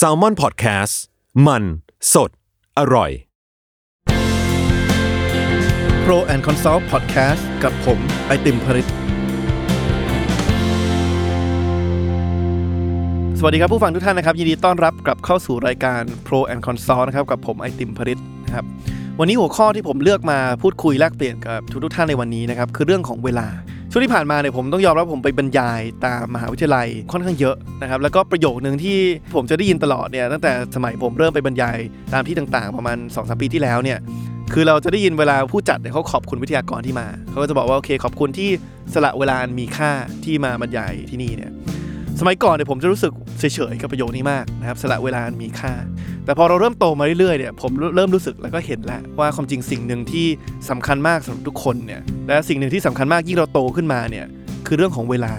s a l ม o n PODCAST มัน สด อร่อย Pro and Consult Podcast กับผมไอติมผลิตสวัสดีครับผู้ฟังทุกท่านนะครับ ยินดีต้อนรับกลับเข้าสู่รายการ Pro and Consult นะครับกับผมไอติมผลิตนะครับวันนี้หัวข้อที่ผมเลือกมาพูดคุยแลกเปลี่ยนกับทุกๆท่านในวันนี้นะครับคือเรื่องของเวลา ช่วงที่ผ่านมาเนี่ยผมต้องยอมรับผมไปบรรยายตามมหาวิทยาลัยค่อนข้างเยอะนะครับแล้วก็ประโยคนึงที่ผมจะได้ยินตลอดเนี่ยตั้งแต่สมัยผมเริ่มไปบรรยายตามที่ต่างๆ ประมาณ2อสปีที่แล้วเนี่ยคือเราจะได้ยินเวลาผู้จัดเนี่ยเขาขอบคุณวิทยากรที่มาเขาก็จะบอกว่าโอเคขอบคุณที่สละเวลาอันมีค่าที่มาบรรยายที่นี่เนี่ย สมัยก่อนเนี่ยผมจะรู้สึกเฉยๆกับประโยคนี้มากนะครับสละเวลาอันมีค่า แต่พอเราเริ่มโตมาเรื่อยๆเนี่ยผมเริ่มรู้สึกแล้วก็เห็นแล้วว่าความจริงสิ่งหนึ่งที่สำคัญมากสำหรับทุกคนเนี่ยและสิ่งหนึ่งที่สำคัญมากยิ่งเราโตขึ้นมาเนี่ยคือเรื่องของเวลา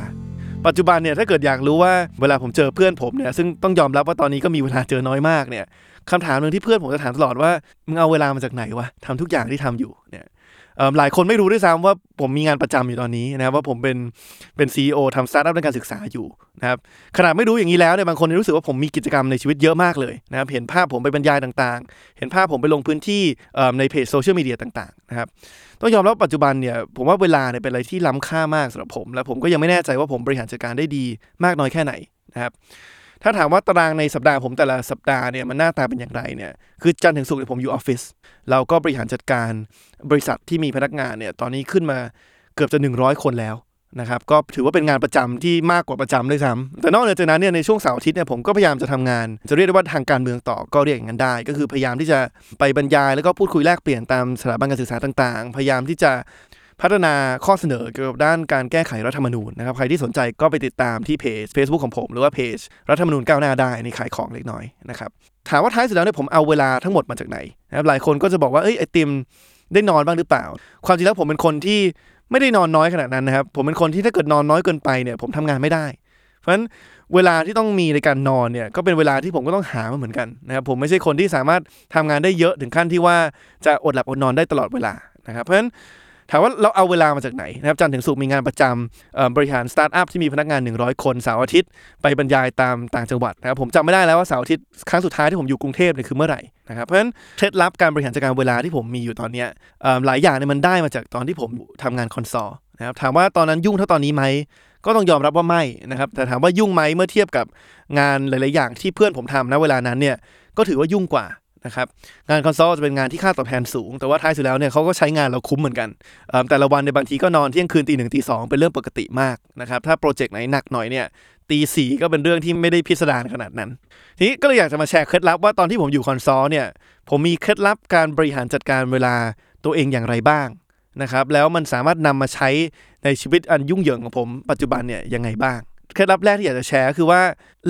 ปัจจุบันเนี่ยถ้าเกิดอยากรู้ว่าเวลาผมเจอเพื่อนผมเนี่ยซึ่งต้องยอมรับว่าตอนนี้ก็มีเวลาเจอน้อยมากเนี่ยคำถามหนึ่งที่เพื่อนผมจะถามตลอดว่ามึงเอาเวลามาจากไหนวะทำทุกอย่างที่ทำอยู่เนี่ย หลายคนไม่รู้ด้วยซ้ำว่าผมมีงานประจำอยู่ตอนนี้นะครับว่าผมเป็นเป็นซีอทำสตาร์ทอัพในการศึกษาอยู่นะครับขนาดไม่รู้อย่างนี้แล้วเนี่ยบางคนรู้สึกว่าผมมีกิจกรรมในชีวิตเยอะมากเลยนะครับเห็นภาพผมไปบรรยายต่างๆ เห็นภาพผมไปลงพื้นที่ในเพจโซเชียลมีเดียต่างๆนะครับต้องยอมรับว่าปัจจุบันเนี่ยผมว่าเวลาเนี่ยเป็นอะไรที่ล้ำค่ามากสำหรับผม และผมก็ยังไม่แน่ใจว่าผมบริหารจัดการได้ดีมากน้อยแค่ไหนนะครับ ถ้าถามว่าตารางในสัปดาห์ผมแต่ละสัปดาห์เนี่ยมันหน้าตาเป็นอย่างไรเนี่ยคือจันทร์ถึงศุกร์เนี่ยผมอยู่ออฟฟิศเราก็บริหารจัดการบริษัทที่มีพนักงานเนี่ยตอนนี้ขึ้นมาเกือบจะ 100 คนแล้วนะครับก็ถือว่าเป็นงานประจำที่มากกว่าประจำด้วยซ้ำแต่นอกเหนือจากนั้นเนี่ยในช่วงเสาร์อาทิตย์เนี่ยผมก็พยายามจะทำงาน จะเรียกได้ว่าทางการเมืองต่อก็เรียกอย่างนั้นได้ ก็คือพยายามที่จะไปบรรยายแล้วก็พูดคุยแลกเปลี่ยนตามสถาบันการศึกษาต่างๆ พยายามที่จะ พัฒนาข้อเสนอเกี่ยวกับด้านการแก้ไขรัฐธรรมนูญนะครับใครที่สนใจก็ไปติดตามที่เพจ Facebook ของผม หรือว่าเพจรัฐธรรมนูญก้าวหน้าได้นี่ขายของเล็กน้อยนะครับถามว่าท้ายสุดแล้วเนี่ยผมเอาเวลาทั้งหมดมาจากไหนนะครับหลายคนก็จะบอกว่าเอ้ยไอติมได้นอนบ้างหรือเปล่า ความจริงแล้วผมเป็นคนที่ไม่ได้นอนน้อยขนาดนั้นนะครับผมเป็นคนที่ถ้าเกิดนอนน้อยเกินไปเนี่ยผมทำงานไม่ได้ เพราะฉะนั้นเวลาที่ต้องมีในการนอนเนี่ยก็เป็นเวลาที่ผมก็ต้องหามาเหมือนกันนะครับผมไม่ใช่คนที่สามารถทำงานได้เยอะถึงขั้นที่ว่าจะอดหลับอดนอนได้ตลอดเวลานะครับเพราะฉะนั้น ถามว่าเราเอาเวลามาจากไหนนะครับจันถึงศุกมีงานประจำบริหารสตาร์ทอัพที่มีพนักงาน 100 คนเสาร์อาทิตย์ไปบรรยายตามต่างจังหวัดนะครับผมจำไม่ได้แล้วว่าเสาร์อาทิตย์ครั้งสุดท้ายที่ผมอยู่กรุงเทพเนี่ยคือเมื่อไหร่นะครับเพราะฉะนั้นเคล็ดลับการบริหารจัดการเวลาที่ผมมีอยู่ตอนนี้หลายอย่างเนี่ยมันได้มาจากตอนที่ผมทำงาน consult นะครับถามว่าตอนนั้นยุ่งเท่าตอนนี้ไหมก็ต้องยอมรับว่าไม่นะครับแต่ถามว่ายุ่งไหมเมื่อเทียบกับงานหลาย ๆ อย่างที่เพื่อนผมทำณเวลานั้นเนี่ยก็ถือว่ายุ่งกว่า นะครับงาน consult จะเป็นงานที่ค่าตอบแทนสูง แต่ว่าท้ายสุดแล้วเนี่ยเขาก็ใช้งานเราคุ้มเหมือนกัน แต่ละวันในบางทีก็นอนเที่ยงคืนตีหนึ่งตีสองเป็นเรื่องปกติมากนะครับถ้า project ไหนหนักหน่อยเนี่ยตีสี่ก็เป็นเรื่องที่ไม่ได้พิสดารขนาดนั้น ทีนี้ก็เลยอยากจะมาแชร์เคล็ดลับว่าตอนที่ผมอยู่ consult เนี่ยผมมีเคล็ดลับการบริหารจัดการเวลาตัวเองอย่างไรบ้างนะครับแล้วมันสามารถนำมาใช้ในชีวิตอันยุ่งเหยิงของผมปัจจุบันเนี่ยยังไงบ้างเคล็ดลับแรกที่อยากจะแชร์คือว่า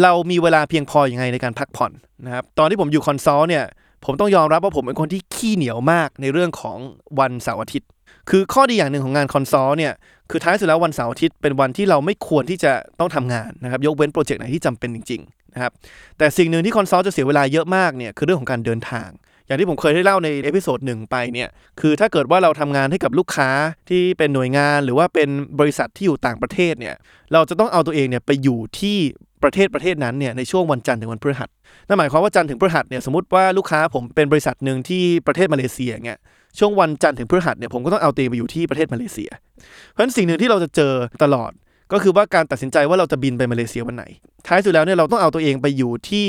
เรามีเวลาเพียงพออย่างไงในการพักผ่อนนะครับตอนที่ผมอยู่ consult เนี่ย ผมต้องยอมรับว่าผมเป็นคนที่ขี้เหนียวมากในเรื่องของวันเสาร์อาทิตย์ คือข้อดีอย่างหนึ่งของงาน consult เนี่ยคือท้ายสุดแล้ววันเสาร์อาทิตย์เป็นวันที่เราไม่ควรที่จะต้องทำงานนะครับยกเว้น project ไหนที่จำเป็นจริงๆนะครับแต่สิ่งหนึ่งที่ consult จะเสียเวลาเยอะมากเนี่ยคือเรื่องของการเดินทาง อย่างที่ผมเคยได้เล่าใน episode หนึ่งไปเนี่ยคือถ้าเกิดว่าเราทำงานให้กับลูกค้าที่เป็นหน่วยงานหรือว่าเป็นบริษัทที่อยู่ต่างประเทศเนี่ยเราจะต้องเอาตัวเองเนี่ยไปอยู่ที่ประเทศประเทศนั้นเนี่ยในช่วงวันจันทร์ถึงวันพฤหัสนั่นหมายความว่าจันทร์ถึงพฤหัสเนี่ยสมมติว่าลูกค้าผมเป็นบริษัทหนึ่งที่ประเทศมาเลเซียเนี่ยช่วงวันจันทร์ถึงพฤหัสเนี่ยผมก็ต้องเอาตัวเองไปอยู่ที่ประเทศมาเลเซีย เพราะฉะนั้นสิ่งหนึ่งที่เราจะเจอตลอดก็คือว่าการตัดสินใจว่าเราจะบินไปมาเลเซียวันไหน ท้ายสุดแล้วเนี่ยเราต้องเอาตัวเองไปอยู่ที่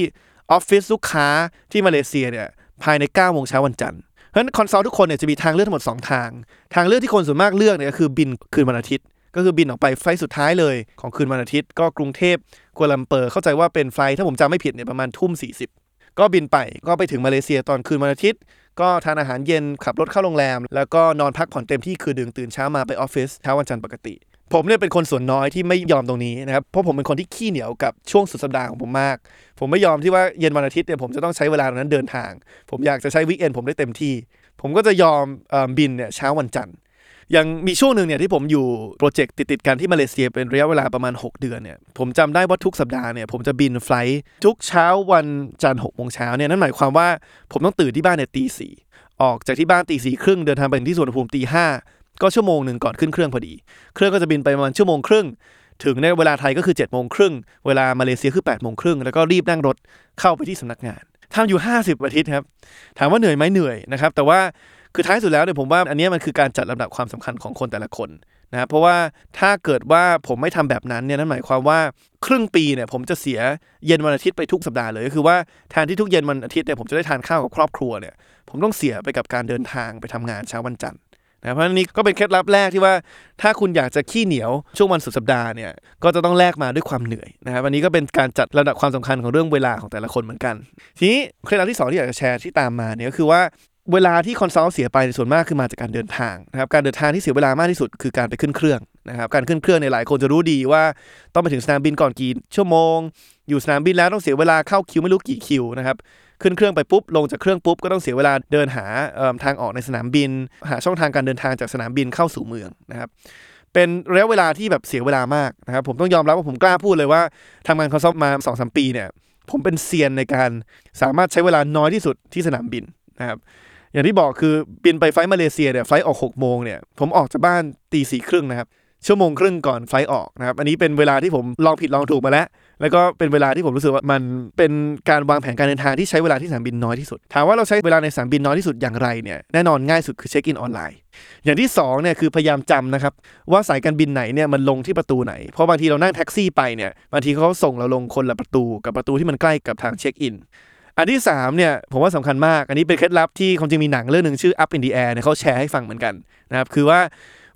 ออฟฟิศลูกค้าที่มาเลเซียเนี่ย ภายใน9โมงเช้าวันจันทร์เพราะฉะนั้น consult ทุกคนเนี่ยจะมีทางเลือกทั้งหมด 2 ทาง ทางเลือกที่คนส่วนมากเลือกเนี่ยก็คือบินคืนวันอาทิตย์ ก็คือบินออกไป flight สุดท้ายเลยของคืนวันอาทิตย์ ก็กรุงเทพกัวลัมเปอร์เข้าใจว่าเป็น flight ถ้าผมจำไม่ผิดเนี่ยประมาณทุ่ม40 ก็บินไปก็ไปถึงมาเลเซียตอนคืนวันอาทิตย์ ก็ทานอาหารเย็นขับรถเข้าโรงแรม แล้วก็นอนพักผ่อนเต็มที่คืนนึงตื่นเช้ามาไปออฟฟิศเช้าวันจันทร์ปกติ ผมเนี่ยเป็นคนส่วนน้อยที่ไม่ยอมตรงนี้นะครับ เพราะผมเป็นคนที่ขี้เหนียวกับช่วงสุดสัปดาห์ของผมมาก ผมไม่ยอมที่ว่าเย็นวันอาทิตย์เนี่ยผมจะต้องใช้เวลาตรงนั้นเดินทาง ผมอยากจะใช้ weekend ผมได้เต็มที่ ผมก็จะยอมบินเนี่ยเช้าวันจันทร์ยังมีช่วงหนึ่งเนี่ยที่ผมอยู่ project ติดๆกันที่มาเลเซียเป็นระยะเวลาประมาณ 6 เดือนเนี่ยผมจำได้ว่าทุกสัปดาห์เนี่ยผมจะบิน flight ทุกเช้าวันจันทร์หกโมงเช้าเนี่ยนั่นหมายความว่าผมต้องตื่นที่บ้านเนี่ยตีสี่ออกจากที่บ้านตีสี่ครึ่งเดินทางไปถึงที่สวนภูมิตีห้า ก็ชั่วโมงหนึ่งก่อนขึ้นเครื่องพอดี เครื่องก็จะบินไปประมาณชั่วโมงครึ่ง ถึงในเวลาไทยก็คือ7จ็ดโมงครึ่ง เวลามาเลเซียคือ8ปดโมงครึ่งแล้วก็รีบนั่งรถเข้าไปที่สำนักงานทำอยู่ 50อาทิตย์ครับ ถามว่าเหนื่อยไหมเหนื่อยนะครับ แต่ว่าคือท้ายสุดแล้วเนี่ยผมว่าอันนี้มันคือการจัดลำดับความสำคัญของคนแต่ละคนนะครับเพราะว่าถ้าเกิดว่าผมไม่ทำแบบนั้นเนี่ยนั่นหมายความว่าครึ่งปีเนี่ยผมจะเสียเย็นวันอาทิตย์ไปทุกสัปดาห์เลยก็คือว่าแทนที่ทุกเย็นวันอาทิตย์เนี่ยผมจะได้ทานข้าวกับครอบครัวเนี่ยผมต้องเสียไปกับการเดินทางไปทำงานเช้าวันจันทร์ นะเพราะนี่ก็เป็นเคล็ดลับแรกที่ว่าถ้าคุณอยากจะขี้เหนียวช่วงวันสุดสัปดาห์เนี่ยก็จะต้องแลกมาด้วยความเหนื่อยนะครับอันนี้ก็เป็นการจัดระดับความสำคัญของเรื่องเวลาของแต่ละคนเหมือนกัน ทีนี้เคล็ดลับที่สองที่อยากจะแชร์ที่ตามมาเนี่ยก็คือว่าเวลาที่ consult เสียไปส่วนมากคือมาจากการเดินทางนะครับการเดินทางที่เสียเวลามากที่สุดคือการไปขึ้นเครื่องนะครับการขึ้นเครื่องในหลายคนจะรู้ดีว่าต้องไปถึงสนามบินก่อนกี่ชั่วโมง อยู่สนามบินแล้วต้องเสียเวลาเข้าคิวไม่รู้กี่คิวนะครับ ขึ้นเครื่องไปปุ๊บลงจากเครื่องปุ๊บก็ต้องเสียเวลาเดินหาทางออกในสนามบิน หาช่องทางการเดินทางจากสนามบินเข้าสู่เมืองนะครับเป็นระยะเวลาที่แบบเสียเวลามากนะครับผมต้องยอมรับว่าผมกล้าพูดเลยว่าทำงาน consult มา2ปีเนี่ยผมเป็นเซียนในการสามารถใช้เวลาน้อยที่สุดที่สนามบินนะครับอย่างที่บอกคือบินไป flight มาเลเซียเนี่ย flight ออก6โมงเนี่ยผมออกจากบ้านตีสี่ครึ่งนะครับ ชั่วโมงครึ่งก่อน flight ออกนะครับอันนี้เป็นเวลาที่ผมลองผิดลองถูกมาแล้ว แล้วก็เป็นเวลาที่ผมรู้สึกว่ามันเป็นการวางแผนการเดินทางที่ใช้เวลาที่สนามบินน้อยที่สุด ถามว่าเราใช้เวลาในสนามบินน้อยที่สุดอย่างไรเนี่ยแน่นอนง่ายสุดคือ check-in online อย่างที่สองเนี่ยคือพยายามจำนะครับว่าสายการบินไหนเนี่ยมันลงที่ประตูไหน เพราะบางทีเรานั่งแท็กซี่ไปเนี่ยบางทีเขาส่งเราลงคนละประตู กับประตูที่มันใกล้กับทางเช็คอินอันที่3เนี่ยผมว่าสำคัญมาก อันนี้เป็นเคล็ดลับที่ความจริงมีหนังเรื่องหนึ่งชื่อ Up in the Air เนี่ยเขาแชร์ให้ฟังเหมือนกันนะครับคือว่า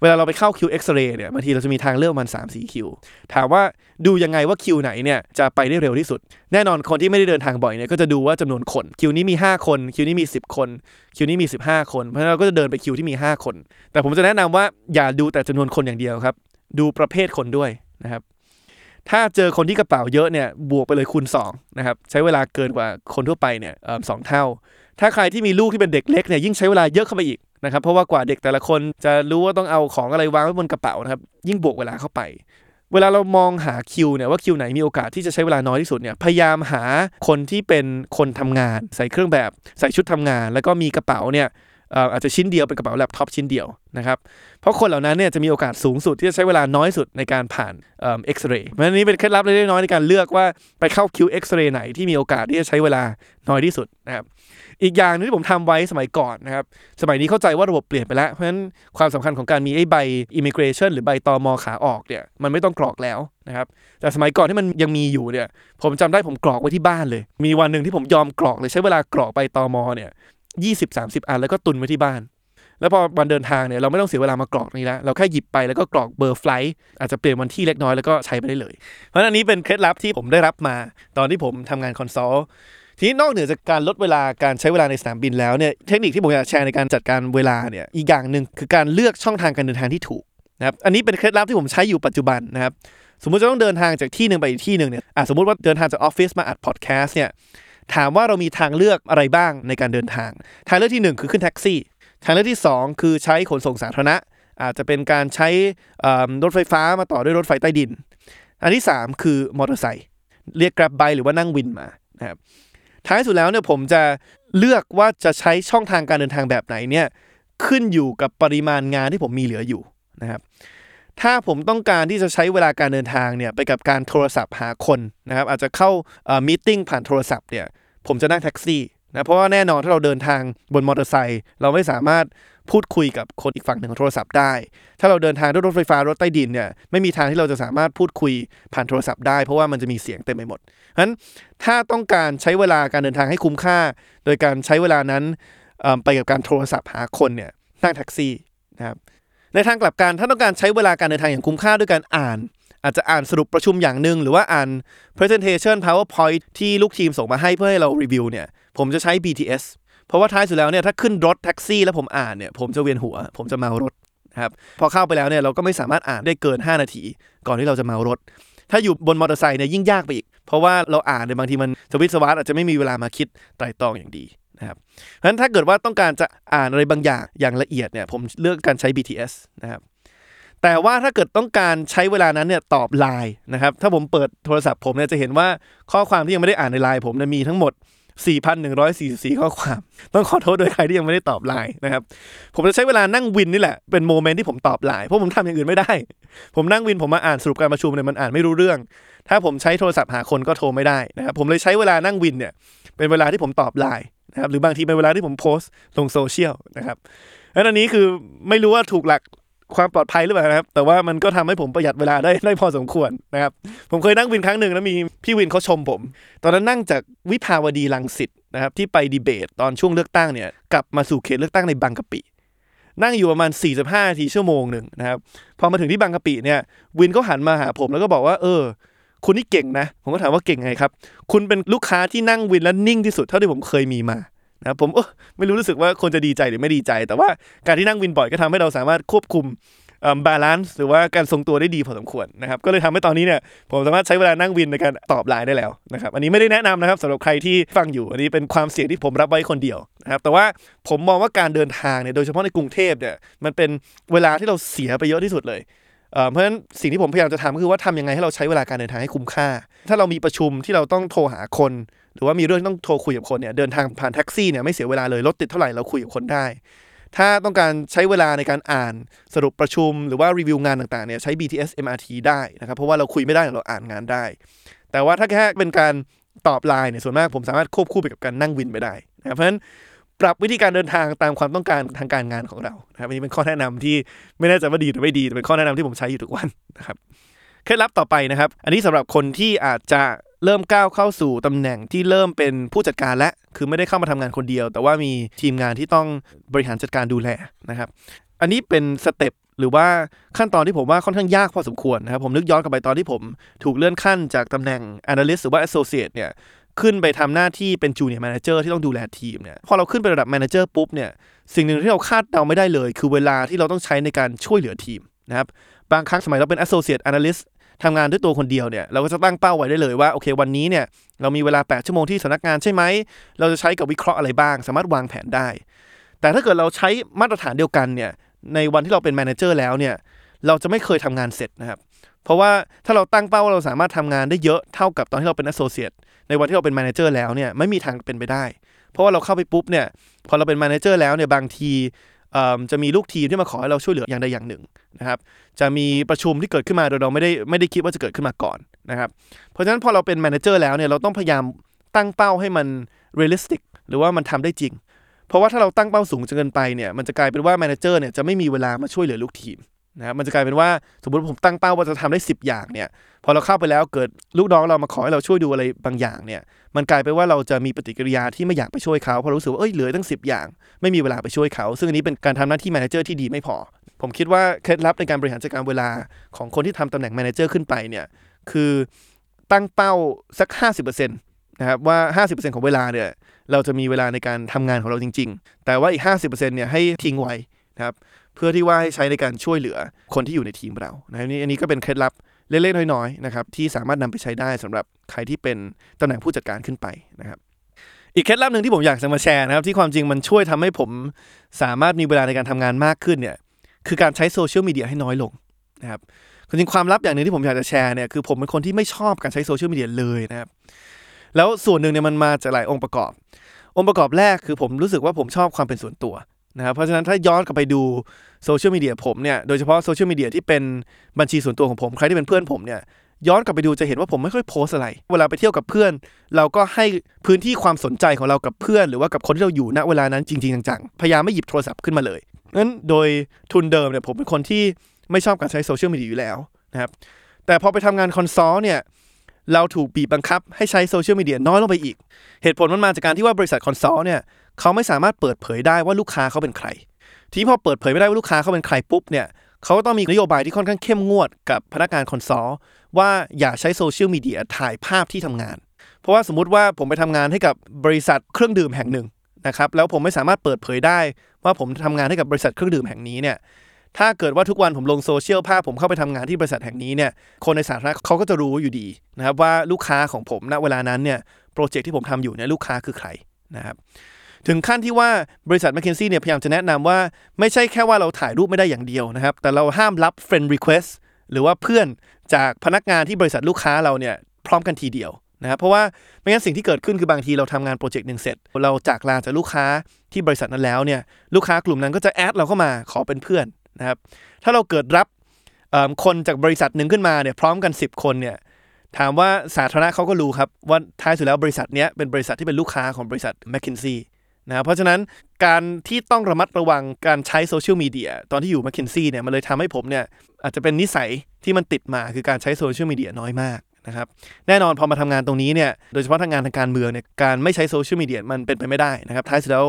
เวลาเราไปเข้าคิวเอ็กซเรย์เนี่ยบางทีเราจะมีทางเลือกมัน3 4คิว ถามว่าดูยังไงว่าคิวไหนเนี่ยจะไปได้เร็วที่สุด แน่นอนคนที่ไม่ได้เดินทางบ่อยเนี่ยก็จะดูว่าจำนวนคนคิวนี้มี 5 คน คิวนี้มี 10 คน คิวนี้มี 15 คนเพราะฉะนั้นเราก็จะเดินไปคิวที่มี 5 คน แต่ผมจะแนะนำว่าอย่าดูแต่จำนวนคนอย่างเดียวครับ ดูประเภทคนด้วยนะครับถ้าเจอคนที่กระเป๋าเยอะเนี่ยบวกไปเลยคูณ2นะครับใช้เวลาเกินกว่าคนทั่วไปเนี่ยสองเท่า ถ้าใครที่มีลูกที่เป็นเด็กเล็กเนี่ยยิ่งใช้เวลาเยอะเข้าไปอีก นะครับเพราะว่ากว่าเด็กแต่ละคนจะรู้ว่าต้องเอาของอะไรวางไว้บนกระเป๋านะครับยิ่งบวกเวลาเข้าไป เวลาเรามองหาคิวเนี่ยว่าคิวไหนมีโอกาสที่จะใช้เวลาน้อยที่สุดเนี่ยพยายามหาคนที่เป็นคนทำงาน ใส่เครื่องแบบใส่ชุดทำงาน แล้วก็มีกระเป๋าเนี่ยอาจจะชิ้นเดียวเป็นกระเป๋าแล็ปท็อปชิ้นเดียวนะครับเพราะคนเหล่านั้นเนี่ยจะมีโอกาสสูงสุดที่จะใช้เวลาน้อยสุดในการผ่านเอ็กซเรย์เพราะฉะนั้นนี้เป็นเคล็ดลับเล็กน้อยในการเลือกว่าไปเข้าคิวเอ็กซเรย์ไหนที่มีโอกาสที่จะใช้เวลาน้อยที่สุดนะครับ อีกอย่างหนึงที่ผมทำไว้สมัยก่อนนะครับ สมัยนี้เข้าใจว่าระบบเปลี่ยนไปแล้ว เพราะฉะนั้นความสำคัญของการมีไอ้ใบ immigration หรือใบตอมอขาออกเนี่ยมันไม่ต้องกรอกแล้วนะครับ แต่สมัยก่อนที่มันยังมีอยู่เนี่ย ผมจำได้ผมกรอกไว้ที่บ้านเลย มีวันหนึ่งที่ผมยอมกรอกเลยใช้เวลากรอกใบตอมอเนี่ยยี่สิบสามสิบอันแล้วก็ตุนไว้ที่บ้านแล้วพอวันเดินทางเนี่ยเราไม่ต้องเสียเวลามากรอกนี้แล้ว เราแค่หยิบไปแล้วก็กรอกเบอร์ flight อาจจะเปลี่ยนวันที่เล็กน้อยแล้วก็ใช้ไปได้เลย เพราะฉะนั้นอันนี้เป็นเคล็ดลับที่ผมได้รับมา ตอนที่ผมทำงาน consult ทีนี้นอกเหนือจากการลดเวลาการใช้เวลาในสนามบินแล้วเนี่ยเทคนิคที่ผมอยากแชร์ในการจัดการเวลาเนี่ยอีกอย่างหนึ่งคือการเลือกช่องทางการเดินทางที่ถูกนะครับอันนี้เป็นเคล็ดลับที่ผมใช้อยู่ปัจจุบันนะครับสมมติจะต้องเดินทางจากที่หนึ่งไปอีกที่หนึ่งเนี่ยอะสมมติว่าเดินทางจากออฟฟิศมาอัดพอดแคสต์เนี่ยถามว่าเรามีทางเลือกอะไรบ้างในการเดินทาง ทางเลือกที่หนึ่งคือขึ้นแท็กซี่ ทางเลือกที่ 2 คือใช้ขนส่งสาธารณะ อาจจะเป็นการใช้เอิ่มรถไฟฟ้ามาต่อด้วยรถไฟใต้ดิน อันที่ 3 คือมอเตอร์ไซค์เรียก Grab Bike หรือว่านั่งวินมานะครับ ท้ายสุดแล้วเนี่ยผมจะเลือกว่าจะใช้ช่องทางการเดินทางแบบไหนเนี่ยขึ้นอยู่กับปริมาณงานที่ผมมีเหลืออยู่นะครับถ้าผมต้องการที่จะใช้เวลาการเดินทางเนี่ยไปกับการโทรศัพท์หาคนนะครับอาจจะเข้า meeting ผ่านโทรศัพท์เนี่ยผมจะนั่งแท็กซี่ นะเพราะว่าแน่นอนถ้าเราเดินทางบนมอเตอร์ไซค์เราไม่สามารถพูดคุยกับคนอีกฝั่งหนึ่งของโทรศัพท์ได้ ถ้าเราเดินทางด้วยรถไฟฟ้ารถใต้ดินเนี่ยไม่มีทางที่เราจะสามารถพูดคุยผ่านโทรศัพท์ได้ เพราะว่ามันจะมีเสียงเต็มไปหมดฉะนั้นถ้าต้องการใช้เวลาการเดินทางให้คุ้มค่า โดยการใช้เวลานั้นไปกับการโทรศัพท์หาคนเนี่ยนั่งแท็กซี่นะครับในทางกลับกันถ้าต้องการใช้เวลาการเดินทางอย่างคุ้มค่าด้วยการอ่าน อาจจะอ่านสรุปประชุมอย่างหนึ่งหรือว่าอ่าน presentation powerpoint ที่ลูกทีมส่งมาให้เพื่อให้เรารีวิวเนี่ยผมจะใช้ BTS เพราะว่าท้ายสุดแล้วเนี่ยถ้าขึ้นรถแท็กซี่แล้วผมอ่านเนี่ยผมจะเวียนหัว ผมจะเมารถครับพอเข้าไปแล้วเนี่ยเราก็ไม่สามารถอ่านได้เกิน 5 นาที ก่อนที่เราจะเมารถ ถ้าอยู่บนมอเตอร์ไซค์เนี่ยยิ่งยากไปอีก เพราะว่าเราอ่านในยบางทีมันสวิตช์สวัสดอาจจะไม่มีเวลามาคิดไตรตรองอย่างดีนะครับเพราะฉะนั้นถ้าเกิดว่าต้องการจะอ่านอะไรบางอย่างอย่างละเอียดเนี่ยผมเลือกการใช้ BTS นะครับ แต่ว่าถ้าเกิดต้องการใช้เวลานั้นเนี่ยตอบไลน์นะครับถ้าผมเปิดโทรศัพท์ผมเนี่ยจะเห็นว่าข้อความที่ยังไม่ได้อ่านในไลน์ผมเนี่ยมีทั้งหมด 4,144 ข้อความ ต้องขอโทษด้วยใครที่ยังไม่ได้ตอบไลน์นะครับผมจะใช้เวลานั่งวินนี่แหละเป็น moment ที่ผมตอบไลน์เพราะผมทำอย่างอื่นไม่ได้ ผมนั่งวินผมมาอ่านสรุปการประชุมเนี่ยมันอ่านไม่รู้เรื่อง ถ้าผมใช้โทรศัพท์หาคนก็โทรไม่ได้นะครับผมเลยใช้เวลานั่งวินเนี่ยเป็นเวลาที่ผมตอบไลน์นะครับหรือบางทีเป็นเวลาที่ผมโพสต์ลงโซเชียลนะครับแล้วอันนี้คือไม่รู้ว่าถูกหลัก ความปลอดภัยหรือเปล่านะครับ แต่ว่ามันก็ทำให้ผมประหยัดเวลาได้ได้พอสมควรนะครับ ผมเคยนั่งวินครั้งหนึ่งแล้วมีพี่วินเขาชมผม ตอนนั้นนั่งจากวิภาวดีรังสิตนะครับที่ไปดีเบตตอนช่วงเลือกตั้งเนี่ยกลับมาสู่เขตเลือกตั้งในบางกะปินั่งอยู่ประมาณ 45นาทีชั่วโมงหนึ่งนะครับ พอมาถึงที่บางกะปิเนี่ย วินเขาหันมาหาผมแล้วก็บอกว่า เออ คุณนี่เก่งนะ ผมก็ถามว่าเก่งไงครับ คุณเป็นลูกค้าที่นั่งวินแล้วนิ่งที่สุดเท่าที่ผมเคยมีมา นะครับผมเออไม่รู้รู้สึกว่าคนจะดีใจหรือไม่ดีใจ แต่ว่าการที่นั่งวินบ่อยก็ทำให้เราสามารถควบคุม balance หรือว่าการทรงตัวได้ดีพอสมควรนะครับก็เลยทำให้ตอนนี้เนี่ยผมสามารถใช้เวลานั่งวินในการตอบไลน์ได้แล้วนะครับอันนี้ไม่ได้แนะนำนะครับสำหรับใครที่ฟังอยู่อันนี้เป็นความเสี่ยงที่ผมรับไว้คนเดียวนะครับแต่ว่าผมมองว่าการเดินทางเนี่ยโดยเฉพาะในกรุงเทพเนี่ยมันเป็นเวลาที่เราเสียไปเยอะที่สุดเลยเอ่อเพราะฉะนั้นสิ่งที่ผมพยายามจะทำก็คือว่าทำยังไงให้เราใช้เวลาการเดินทางให้คุ้มค่า ถ้าเรามีประชุมที่เราต้องโทรหาคน รือว่ามีเรื่องที่ต้องโทรคุยกับคนเนี่ยเดินทางผ่านแท็กซี่เนี่ยไม่เสียเวลาเลยรถติดเท่าไหร่เราคุยกับคนได้ ถ้าต้องการใช้เวลาในการอ่านสรุปประชุม หรือว่ารีวิวงานต่างๆเนี่ยใช้ BTS MRT ได้นะครับเพราะว่าเราคุยไม่ได้เราอ่านงานได้ แต่ว่าถ้าแค่เป็นการตอบไลน์เนี่ยส่วนมากผมสามารถควบคู่ไปกับการนั่งวินไปได้นะครับเพราะฉะนั้นปรับวิธีการเดินทางตามความต้องการทางการงานของเรานะครับอันนี้เป็นข้อแนะนำที่ไม่แน่ใจว่าดีหรือไม่ดีแต่เป็นข้อแนะนำที่ผมใช้อยู่ทุกวันนะครับเคล็ดลับต่อไปนะครับ อันนี้สำหรับคนที่อาจจะ เริ่มก้าวเข้าสู่ตำแหน่งที่เริ่มเป็นผู้จัดการและคือไม่ได้เข้ามาทำงานคนเดียว แต่ว่ามีทีมงานที่ต้องบริหารจัดการดูแลนะครับ อันนี้เป็นสเต็ปหรือว่าขั้นตอนที่ผมว่าค่อนข้างยากพอสมควรนะครับ ผมนึกย้อนกลับไปตอนที่ผมถูกเลื่อนขั้นจากตำแหน่ง analyst หรือว่า associate เนี่ยขึ้นไปทำหน้าที่เป็น junior manager ที่ต้องดูแลทีมเนี่ยพอเราขึ้นไประดับ manager ปุ๊บเนี่ยสิ่งหนึ่งที่เราคาดเดาไม่ได้เลย คือเวลาที่เราต้องใช้ในการช่วยเหลือทีมนะครับบางครั้งสมัยเราเป็น associate analyst ทำงานด้วยตัวคนเดียวเนี่ยเราก็จะตั้งเป้าไว้ได้เลยว่าโอเควันนี้เนี่ยเรามีเวลา 8 ชั่วโมงที่สำนักงานใช่ไหม เราจะใช้กับวิเคราะห์อะไรบ้าง สามารถวางแผนได้ แต่ถ้าเกิดเราใช้มาตรฐานเดียวกันเนี่ยในวันที่เราเป็น manager แล้วเนี่ยเราจะไม่เคยทำงานเสร็จนะครับเพราะว่าถ้าเราตั้งเป้าว่าเราสามารถทำงานได้เยอะเท่ากับตอนที่เราเป็น associate ในวันที่เราเป็น manager แล้วเนี่ยไม่มีทางเป็นไปได้ เพราะว่าเราเข้าไปปุ๊บเนี่ยพอเราเป็น manager แล้วเนี่ยบางที จะมีลูกทีมที่มาขอให้เราช่วยเหลืออย่างใดอย่างหนึ่งนะครับ จะมีประชุมที่เกิดขึ้นมาโดยเราไม่ได้ไม่ได้คิดว่าจะเกิดขึ้นมาก่อนนะครับ เพราะฉะนั้นพอเราเป็น manager แล้วเนี่ยเราต้องพยายามตั้งเป้าให้มัน realistic หรือว่ามันทำได้จริง เพราะว่าถ้าเราตั้งเป้าสูงจนเกินไปเนี่ยมันจะกลายเป็นว่า manager เนี่ยจะไม่มีเวลามาช่วยเหลือลูกทีม นะครับมันจะกลายเป็นว่าสมมติผมตั้งเป้าว่าจะทำได้ 10 อย่างเนี่ย พอเราเข้าไปแล้วเกิดลูกน้องเรามาขอให้เราช่วยดูอะไรบางอย่างเนี่ย มันกลายเป็นว่าเราจะมีปฏิกิริยาที่ไม่อยากไปช่วยเขาเพราะรู้สึกว่าเอ้ยเหลือตั้ง 10 อย่าง ไม่มีเวลาไปช่วยเขา ซึ่งอันนี้เป็นการทำหน้าที่ manager ที่ดีไม่พอ ผมคิดว่าเคล็ดลับในการบริหารจัดการเวลาของคนที่ทำตำแหน่ง manager ขึ้นไปเนี่ยคือตั้งเป้าสัก 50%นะครับว่า 50%ของเวลาเนี่ยเราจะมีเวลาในการทำงานของเราจริง ๆ แต่ว่าอีก 50%เนี่ยให้ทิ้งไว้นะครับ เพื่อที่ว่าให้ใช้ในการช่วยเหลือคนที่อยู่ในทีมเรานะนี่อันนี้ก็เป็นเคล็ดลับเล็กๆน้อยๆนะครับที่สามารถนำไปใช้ได้สำหรับใครที่เป็นตำแหน่งผู้จัดการขึ้นไปนะครับ อีกเคล็ดลับหนึ่งที่ผมอยากจะมาแชร์นะครับ ที่ความจริงมันช่วยทำให้ผมสามารถมีเวลาในการทำงานมากขึ้นเนี่ยคือการใช้ social media ให้น้อยลงนะครับจริงความลับอย่างหนึ่งที่ผมอยากจะแชร์เนี่ยคือผมเป็นคนที่ไม่ชอบการใช้ social media เลยนะครับแล้วส่วนหนึ่งเนี่ยมันมาจากหลายองค์ประกอบ องค์ประกอบแรกคือผมรู้สึกว่าผมชอบความเป็นส่วนตัวนะครับเพราะฉะนั้นถ้าย้อนกลับไปดู social media ผมเนี่ยโดยเฉพาะ social media ที่เป็นบัญชีส่วนตัวของผมใครที่เป็นเพื่อนผมเนี่ยย้อนกลับไปดูจะเห็นว่าผมไม่ค่อยโพสต์อะไร เวลาไปเที่ยวกับเพื่อน เราก็ให้พื้นที่ความสนใจของเรากับเพื่อน หรือว่ากับคนที่เราอยู่ณเวลานั้นจริงๆจังๆ พยายามไม่หยิบโทรศัพท์ขึ้นมาเลยงั้นโดยทุนเดิมเนี่ยผมเป็นคนที่ไม่ชอบการใช้ social media อยู่แล้วนะครับแต่พอไปทำงาน consult เนี่ยเราถูกบีบบังคับให้ใช้ social media น้อยลงไปอีก เหตุผลมันมาจากการที่ว่าบริษัท consult เนี่ยเขาไม่สามารถเปิดเผยได้ว่าลูกค้าเขาเป็นใคร ทีนี้พอเปิดเผยไม่ได้ว่าลูกค้าเขาเป็นใครปุ๊บเนี่ยเขาก็ต้องมีนโยบายที่ค่อนข้างเข้มงวดกับพนักงาน consult ว่าอย่าใช้ social media ถ่ายภาพที่ทำงาน เพราะว่าสมมติว่าผมไปทำงานให้กับบริษัทเครื่องดื่มแห่งหนึ่งนะครับแล้วผมไม่สามารถเปิดเผยได้ ว่าผมทำงานให้กับบริษัทเครื่องดื่มแห่งนี้เนี่ยถ้าเกิดว่าทุกวันผมลงโซเชียลภาพผมเข้าไปทำงานที่บริษัทแห่งนี้เนี่ยคนในสาธารณะเขาก็จะรู้อยู่ดีนะครับว่าลูกค้าของผมณเวลานั้นเนี่ย project ที่ผมทำอยู่เนี่ยลูกค้าคือใครนะครับ ถึงขั้นที่ว่าบริษัท m c k เคนซี่เนี่ยพยายามจะแนะนำว่า ไม่ใช่แค่ว่าเราถ่ายรูปไม่ได้อย่างเดียวนะครับ แต่เราห้ามรับ friend request หรือว่าเพื่อนจากพนักงานที่บริษัทลูกค้าเราเนี่ยพร้อมกันทีเดียวนะครับเพราะว่าไม่งั้นสิ่งที่เกิดขึ้นคือบางทีเราทำงานโปรเจกต์หนึ่งเสร็จ เราจากลาจากลูกค้าที่บริษัทนั้นแล้วเนี่ยลูกค้ากลุ่มนั้นก็จะแอดเราเข้ามาขอเป็นเพื่อนนะครับถ้าเราเกิดรับคนจากบริษัทหนึ่งขึ้นมาเนี่ยพร้อมกัน 10 คนเนี่ยถามว่าสาธารณะเขาก็รู้ครับว่าท้ายสุดแล้วบริษัทนี้เป็นบริษัทที่เป็นลูกค้าของบริษัท m c k เค นะเพราะฉะนั้นการที่ต้องระมัดระวังการใช้โซเชียลมีเดียตอนที่อยู่ m c k เคนซี่เนี่ยมันเลยทำให้ผมเนี่ยอาจจะเป็นนิสัยที่มันติดมาคือการใช้โซเชียลมีเดียน้อยมากนะครับแน่นอนพอมาทำงานตรงนี้เนี่ยโดยเฉพาะทางงานทางการเมืองเนี่ยการไม่ใช้โซเชียลมีเดียมันเป็นไปไม่ได้นะครับท้ายสุดแล้ว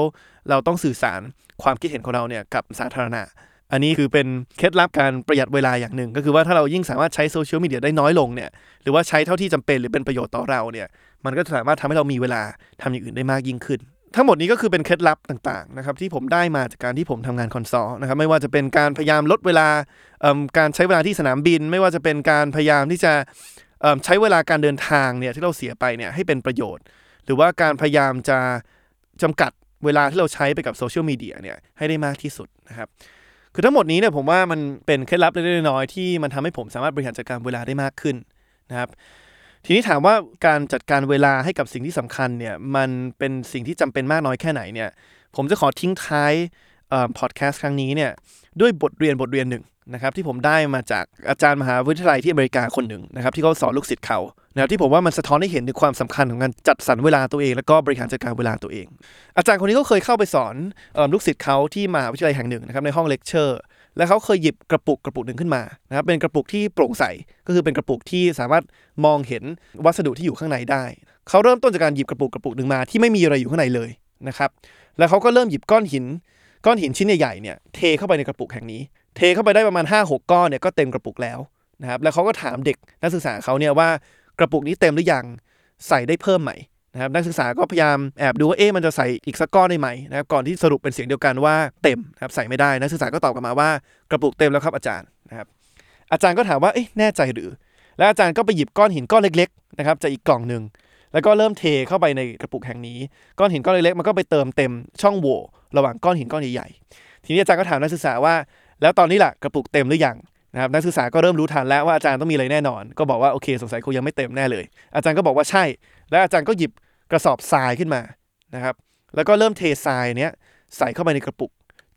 เราต้องสื่อสารความคิดเห็นของเราเนี่ยกับสาธารณะ อันนี้คือเป็นเคล็ดลับการประหยัดเวลาอย่างหนึ่ง ก็คือว่าถ้าเรายิ่งสามารถใช้ social media ได้น้อยลงเนี่ยหรือว่าใช้เท่าที่จำเป็นหรือเป็นประโยชน์ต่อเราเนี่ยมันก็สามารถทำให้เรามีเวลาทำอย่างอื่นได้มากยิ่งขึ้น ทั้งหมดนี้ก็คือเป็นเคล็ดลับต่างๆนะครับที่ผมได้มาจากการที่ผมทำงาน consult นะครับไม่ว่าจะเป็นการพยายามลดเวลาการใช้เวลาที่สนามบิน ไม่ว่าจะเป็นการพยายามที่จะใช้เวลาการเดินทางเนี่ยที่เราเสียไปเนี่ยให้เป็นประโยชน์ หรือว่าการพยายามจะจำกัดเวลาที่เราใช้ไปกับโซเชียลมีเดียเนี่ยให้ได้มากที่สุดนะครับคือทั้งหมดนี้เนี่ยผมว่ามันเป็นเคล็ดลับเล็กๆน้อยๆที่มันทำให้ผมสามารถบริหารจัดการเวลาได้มากขึ้นนะครับ ทีนี้ถามว่าการจัดการเวลาให้กับสิ่งที่สำคัญเนี่ยมันเป็นสิ่งที่จำเป็นมากน้อยแค่ไหนเนี่ยผมจะขอทิ้งท้ายพอดแคสต์ครั้งนี้เนี่ยด้วยบทเรียนบทเรียนหนึ่งนะครับที่ผมได้มาจากอาจารย์มหาวิทยาลัยที่อเมริกาคนหนึ่งนะครับที่เขาสอนลูกศิษย์เขานะครับที่ผมว่ามันสะท้อนให้เห็นถึงความสำคัญของการจัดสรรเวลาตัวเอง แล้วก็บริหารจัดการเวลาตัวเอง อาจารย์คนนี้ก็เคยเข้าไปสอนลูกศิษย์เขาที่มหาวิทยาลัยแห่งหนึ่งนะครับในห้องเลคเชอร์ แล้วเขาเคยหยิบกระปุกกระปุกหนึ่งขึ้นมานะครับเป็นกระปุกที่โปร่งใสก็คือเป็นกระปุกที่สามารถมองเห็นวัสดุที่อยู่ข้างในได้เขาเริ่มต้นจากการหยิบกระปุกกระปุกหนึ่งมาที่ไม่มีอะไรอยู่ข้างในเลยนะครับแล้วเขาก็เริ่มหยิบก้อนหิน ก้อนหินชิ้นใหญ่ๆเนี่ยเทเข้าไปในกระปุกแห่งนี้ เทเข้าไปได้ประมาณ 5 6 ก้อนเนี่ยก็เต็มกระปุกแล้วนะครับแล้วเขาก็ถามเด็กนักศึกษาเขาเนี่ยว่ากระปุกนี้เต็มหรือยังใส่ได้เพิ่มไหม นะครับนักศึกษาก็พยายามแอบดูว่าเอ๊ะมันจะใส่อีกสักก้อนได้ไหมนะครับก่อนที่สรุปเป็นเสียงเดียวกันว่าเต็มนะครับใส่ไม่ได้นักศึกษาก็ตอบกลับมาว่ากระปุกเต็มแล้วครับอาจารย์นะครับอาจารย์ก็ถามว่าเอ๊ะแน่ใจหรือ แล้วอาจารย์ก็ไปหยิบก้อนหินก้อนเล็กๆนะครับจากอีกกล่องหนึ่งแล้วก็เริ่มเทเข้าไปในกระปุกแห่งนี้ ก้อนหินก้อนเล็กๆมันก็ไปเติมเต็มช่องโหว่ระหว่างก้อนหินก้อนใหญ่ๆทีนี้อาจารย์ก็ถามนักศึกษาว่า แล้วตอนนี้ล่ะกระปุกเต็มหรือยังนะครับนักศึกษาก็เริ่มรู้ทันแล้วว่าอาจารย์ต้องมีอะไรแน่นอน ก็บอกว่าโอเคสงสัยคงยังไม่เต็มแน่เลย อาจารย์ก็บอกว่าใช่ แล้วอาจารย์ก็หยิบกระสอบทรายขึ้นมานะครับ แล้วก็เริ่มเททรายเนี้ยใส่เข้าไปในกระปุก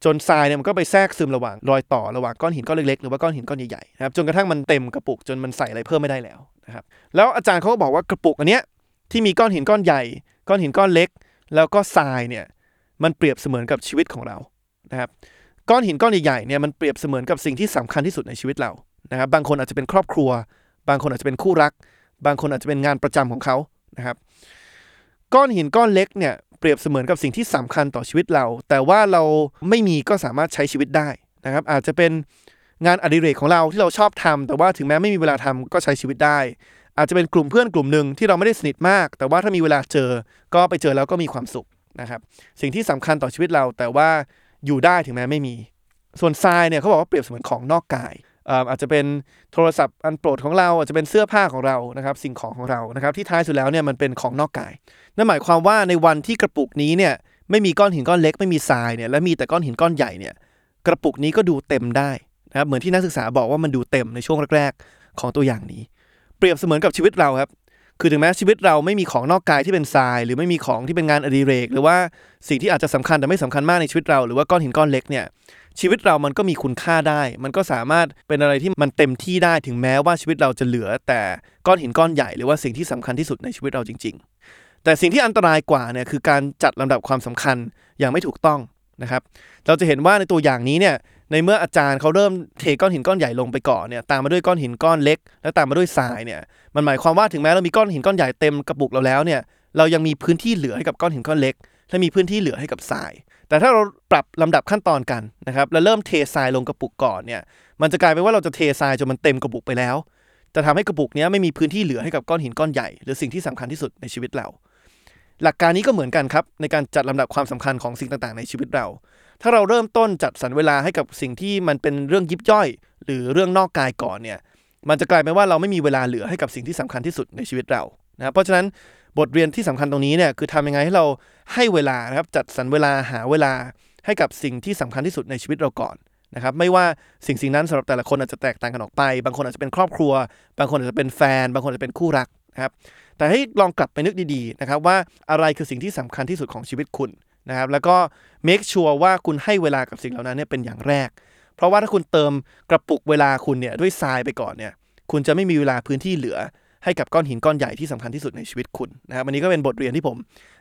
จนทรายเนี่ยมันก็ไปแทรกซึมระหว่างรอยต่อระหว่างก้อนหินก้อนเล็กๆหรือว่าก้อนหินก้อนใหญ่ๆนะครับจนกระทั่งมันเต็มกระปุกจนมันใส่อะไรเพิ่มไม่ได้แล้วนะครับแล้วอาจารย์เขาก็บอกว่ากระปุกอันเนี้ยที่มีก้อนหินก้อนใหญ่ ก้อนหินก้อนเล็ก แล้วก็ทรายเนี่ยมันเปรียบเสมือนกับชีวิตของเรานะครับก้อนหินก้อนใหญ่ๆเนี่ยมันเปรียบเสมือนกับสิ่งที่สำคัญที่สุดในชีวิตเรานะครับบางคนอาจจะเป็นครอบครัว บางคนอาจจะเป็นคู่รัก บางคนอาจจะเป็นงานประจำของเขา นะครับ ก้อนหินก้อนเล็กเนี่ยเปรียบเสมือนกับสิ่งที่สำคัญต่อชีวิตเรา แต่ว่าเราไม่มีก็สามารถใช้ชีวิตได้นะครับ อาจจะเป็นงานอดิเรกของเราที่เราชอบทำแต่ว่าถึงแม้ไม่มีเวลาทำก็ใช้ชีวิตได้ อาจจะเป็นกลุ่มเพื่อนกลุ่มหนึ่งที่เราไม่ได้สนิทมาก แต่ว่าถ้ามีเวลาเจอก็ไปเจอแล้วก็มีความสุขนะครับ สิ่งที่สำคัญต่อชีวิตเราแต่ว่าอยู่ได้ถึงแม้ไม่มี ส่วนทรายเนี่ยเขาบอกว่าเปรียบเสมือนของนอกกาย อาจจะเป็นโทรศัพท์อันโปรดของเราอาจจะเป็นเสื้อผ้าของเรานะครับสิ่งของของเรานะครับที่ท้ายสุดแล้วเนี่ยมันเป็นของนอกกาย นั่นหมายความว่าในวันที่กระปุกนี้เนี่ยไม่มีก้อนหินก้อนเล็กไม่มีทรายเนี่ยและมีแต่ก้อนหินก้อนใหญ่เนี่ยกระปุกนี้ก็ดูเต็มได้นะครับเหมือนที่นักศึกษาบอกว่ามันดูเต็มในช่วงแรกๆ ของตัวอย่างนี้ เปรียบเสมือนกับชีวิตเราครับคือถึงแม้ชีวิตเราไม่มีของนอกกายที่เป็นทราย หรือไม่มีของที่เป็นงานอดิเรก หรือว่าสิ่งที่อาจจะสำคัญแต่ไม่สำคัญมากในชีวิตเรา หรือว่าก้อนหินก้อนเล็กเนี่ย ชีวิตเรามันก็มีคุณค่าได้ มันก็สามารถเป็นอะไรที่มันเต็มที่ได้ถึงแม้ว่าชีวิตเราจะเหลือ แต่ก้อนหินก้อนใหญ่หรือว่าสิ่งที่สำคัญที่สุดในชีวิตเราจริง ๆ แต่สิ่งที่อันตรายกว่าเนี่ยคือการจัดลำดับความสำคัญอย่างไม่ถูกต้องนะครับ เราจะเห็นว่าในตัวอย่างนี้เนี่ยในเมื่ออาจารย์เขาเริ่มเทก้อนหินก้อนใหญ่ลงไปก่อนเนี่ยตามมาด้วยก้อนหินก้อนเล็ก แล้วตามมาด้วยทรายเนี่ยมันหมายความว่าถึงแม้เรามีก้อนหินก้อนใหญ่เต็มกระปุกเราแล้วเนี่ยเรายังมีพื้นที่เหลือให้กับก้อนหินก้อนเล็ก และมีพื้นที่เหลือให้กับทราย แต่ถ้าเราปรับลำดับขั้นตอนกันนะครับแล้วเริ่มเททรายลงกระปุกก่อนเนี่ยมันจะกลายเป็นว่าเราจะเททรายจนมันเต็มกระปุกไปแล้ว จะทำให้กระปุกนี้ไม่มีพื้นที่เหลือให้กับก้อนหินก้อนใหญ่หรือสิ่งที่สำคัญที่สุดในชีวิตเรา หลักการนี้ก็เหมือนกันครับในการจัดลำดับความสำคัญของสิ่งต่างๆ ในชีวิตเรา ถ้าเราเริ่มต้นจัดสรรเวลาให้กับสิ่งที่มันเป็นเรื่องยิบย่อย หรือเรื่องนอกกายก่อนเนี่ยมันจะกลายเป็นว่าเราไม่มีเวลาเหลือให้กับสิ่งที่สำคัญที่สุดในชีวิตเรานะครับเพราะฉะนั้น บทเรียนที่สำคัญตรงนี้เนี่ยคือทำยังไงให้เราให้เวลานะครับจัดสรรเวลาหาเวลาให้กับสิ่งที่สำคัญที่สุดในชีวิตเราก่อนนะครับไม่ว่าสิ่งสิ่งนั้นสำหรับแต่ละคนอาจจะแตกต่างกันออกไป บางคนอาจจะเป็นครอบครัว บางคนอาจจะเป็นแฟน บางคนอาจจะเป็นคู่รักนะครับแต่ให้ลองกลับไปนึกดีๆนะครับว่าอะไรคือสิ่งที่สำคัญที่สุดของชีวิตคุณนะครับแล้วก็ make sure ว่าคุณให้เวลากับสิ่งเหล่านั้นเนี่ยเป็นอย่างแรก เพราะว่าถ้าคุณเติมกระปุกเวลาคุณเนี่ยด้วยทรายไปก่อนเนี่ยคุณจะไม่มีเวลาพื้นที่เหลือ ให้กับก้อนหินก้อนใหญ่ที่สำคัญที่สุดในชีวิตคุณนะครับอันนี้ก็เป็นบทเรียนที่ผม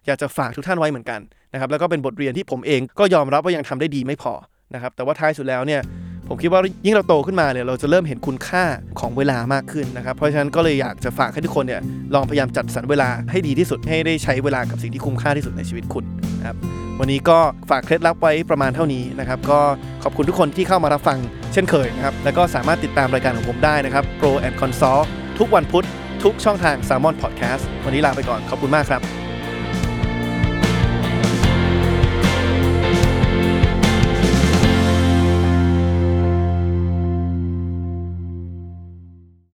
อยากจะฝากทุกท่านไว้เหมือนกันนะครับแล้วก็เป็นบทเรียนที่ผมเองก็ยอมรับว่ายังทำได้ดีไม่พอนะครับแต่ว่าท้ายสุดแล้วเนี่ยผมคิดว่ายิ่งเราโตขึ้นมาเนี่ยเราจะเริ่มเห็นคุณค่าของเวลามากขึ้นนะครับเพราะฉะนั้นก็เลยอยากจะฝากให้ทุกคนเนี่ยลองพยายามจัดสรรเวลาให้ดีที่สุดให้ได้ใช้เวลากับสิ่งที่คุ้มค่าที่สุดในชีวิตคุณนะครับวันนี้ก็ฝากเคล็ดลับไว้ประมาณเท่านี้นะครับก็ขอบคุณทุกคนที่เข้ามารับฟังเช่นเคยนะครับแล้วก็สามารถติดตามรายการของผมได้นะครับ Pro and Consult ทุกวันพุธ ทุกช่องทาง s ซ l m o n Podcast วันนี้ลาไปก่อนขอบคุณมากครับ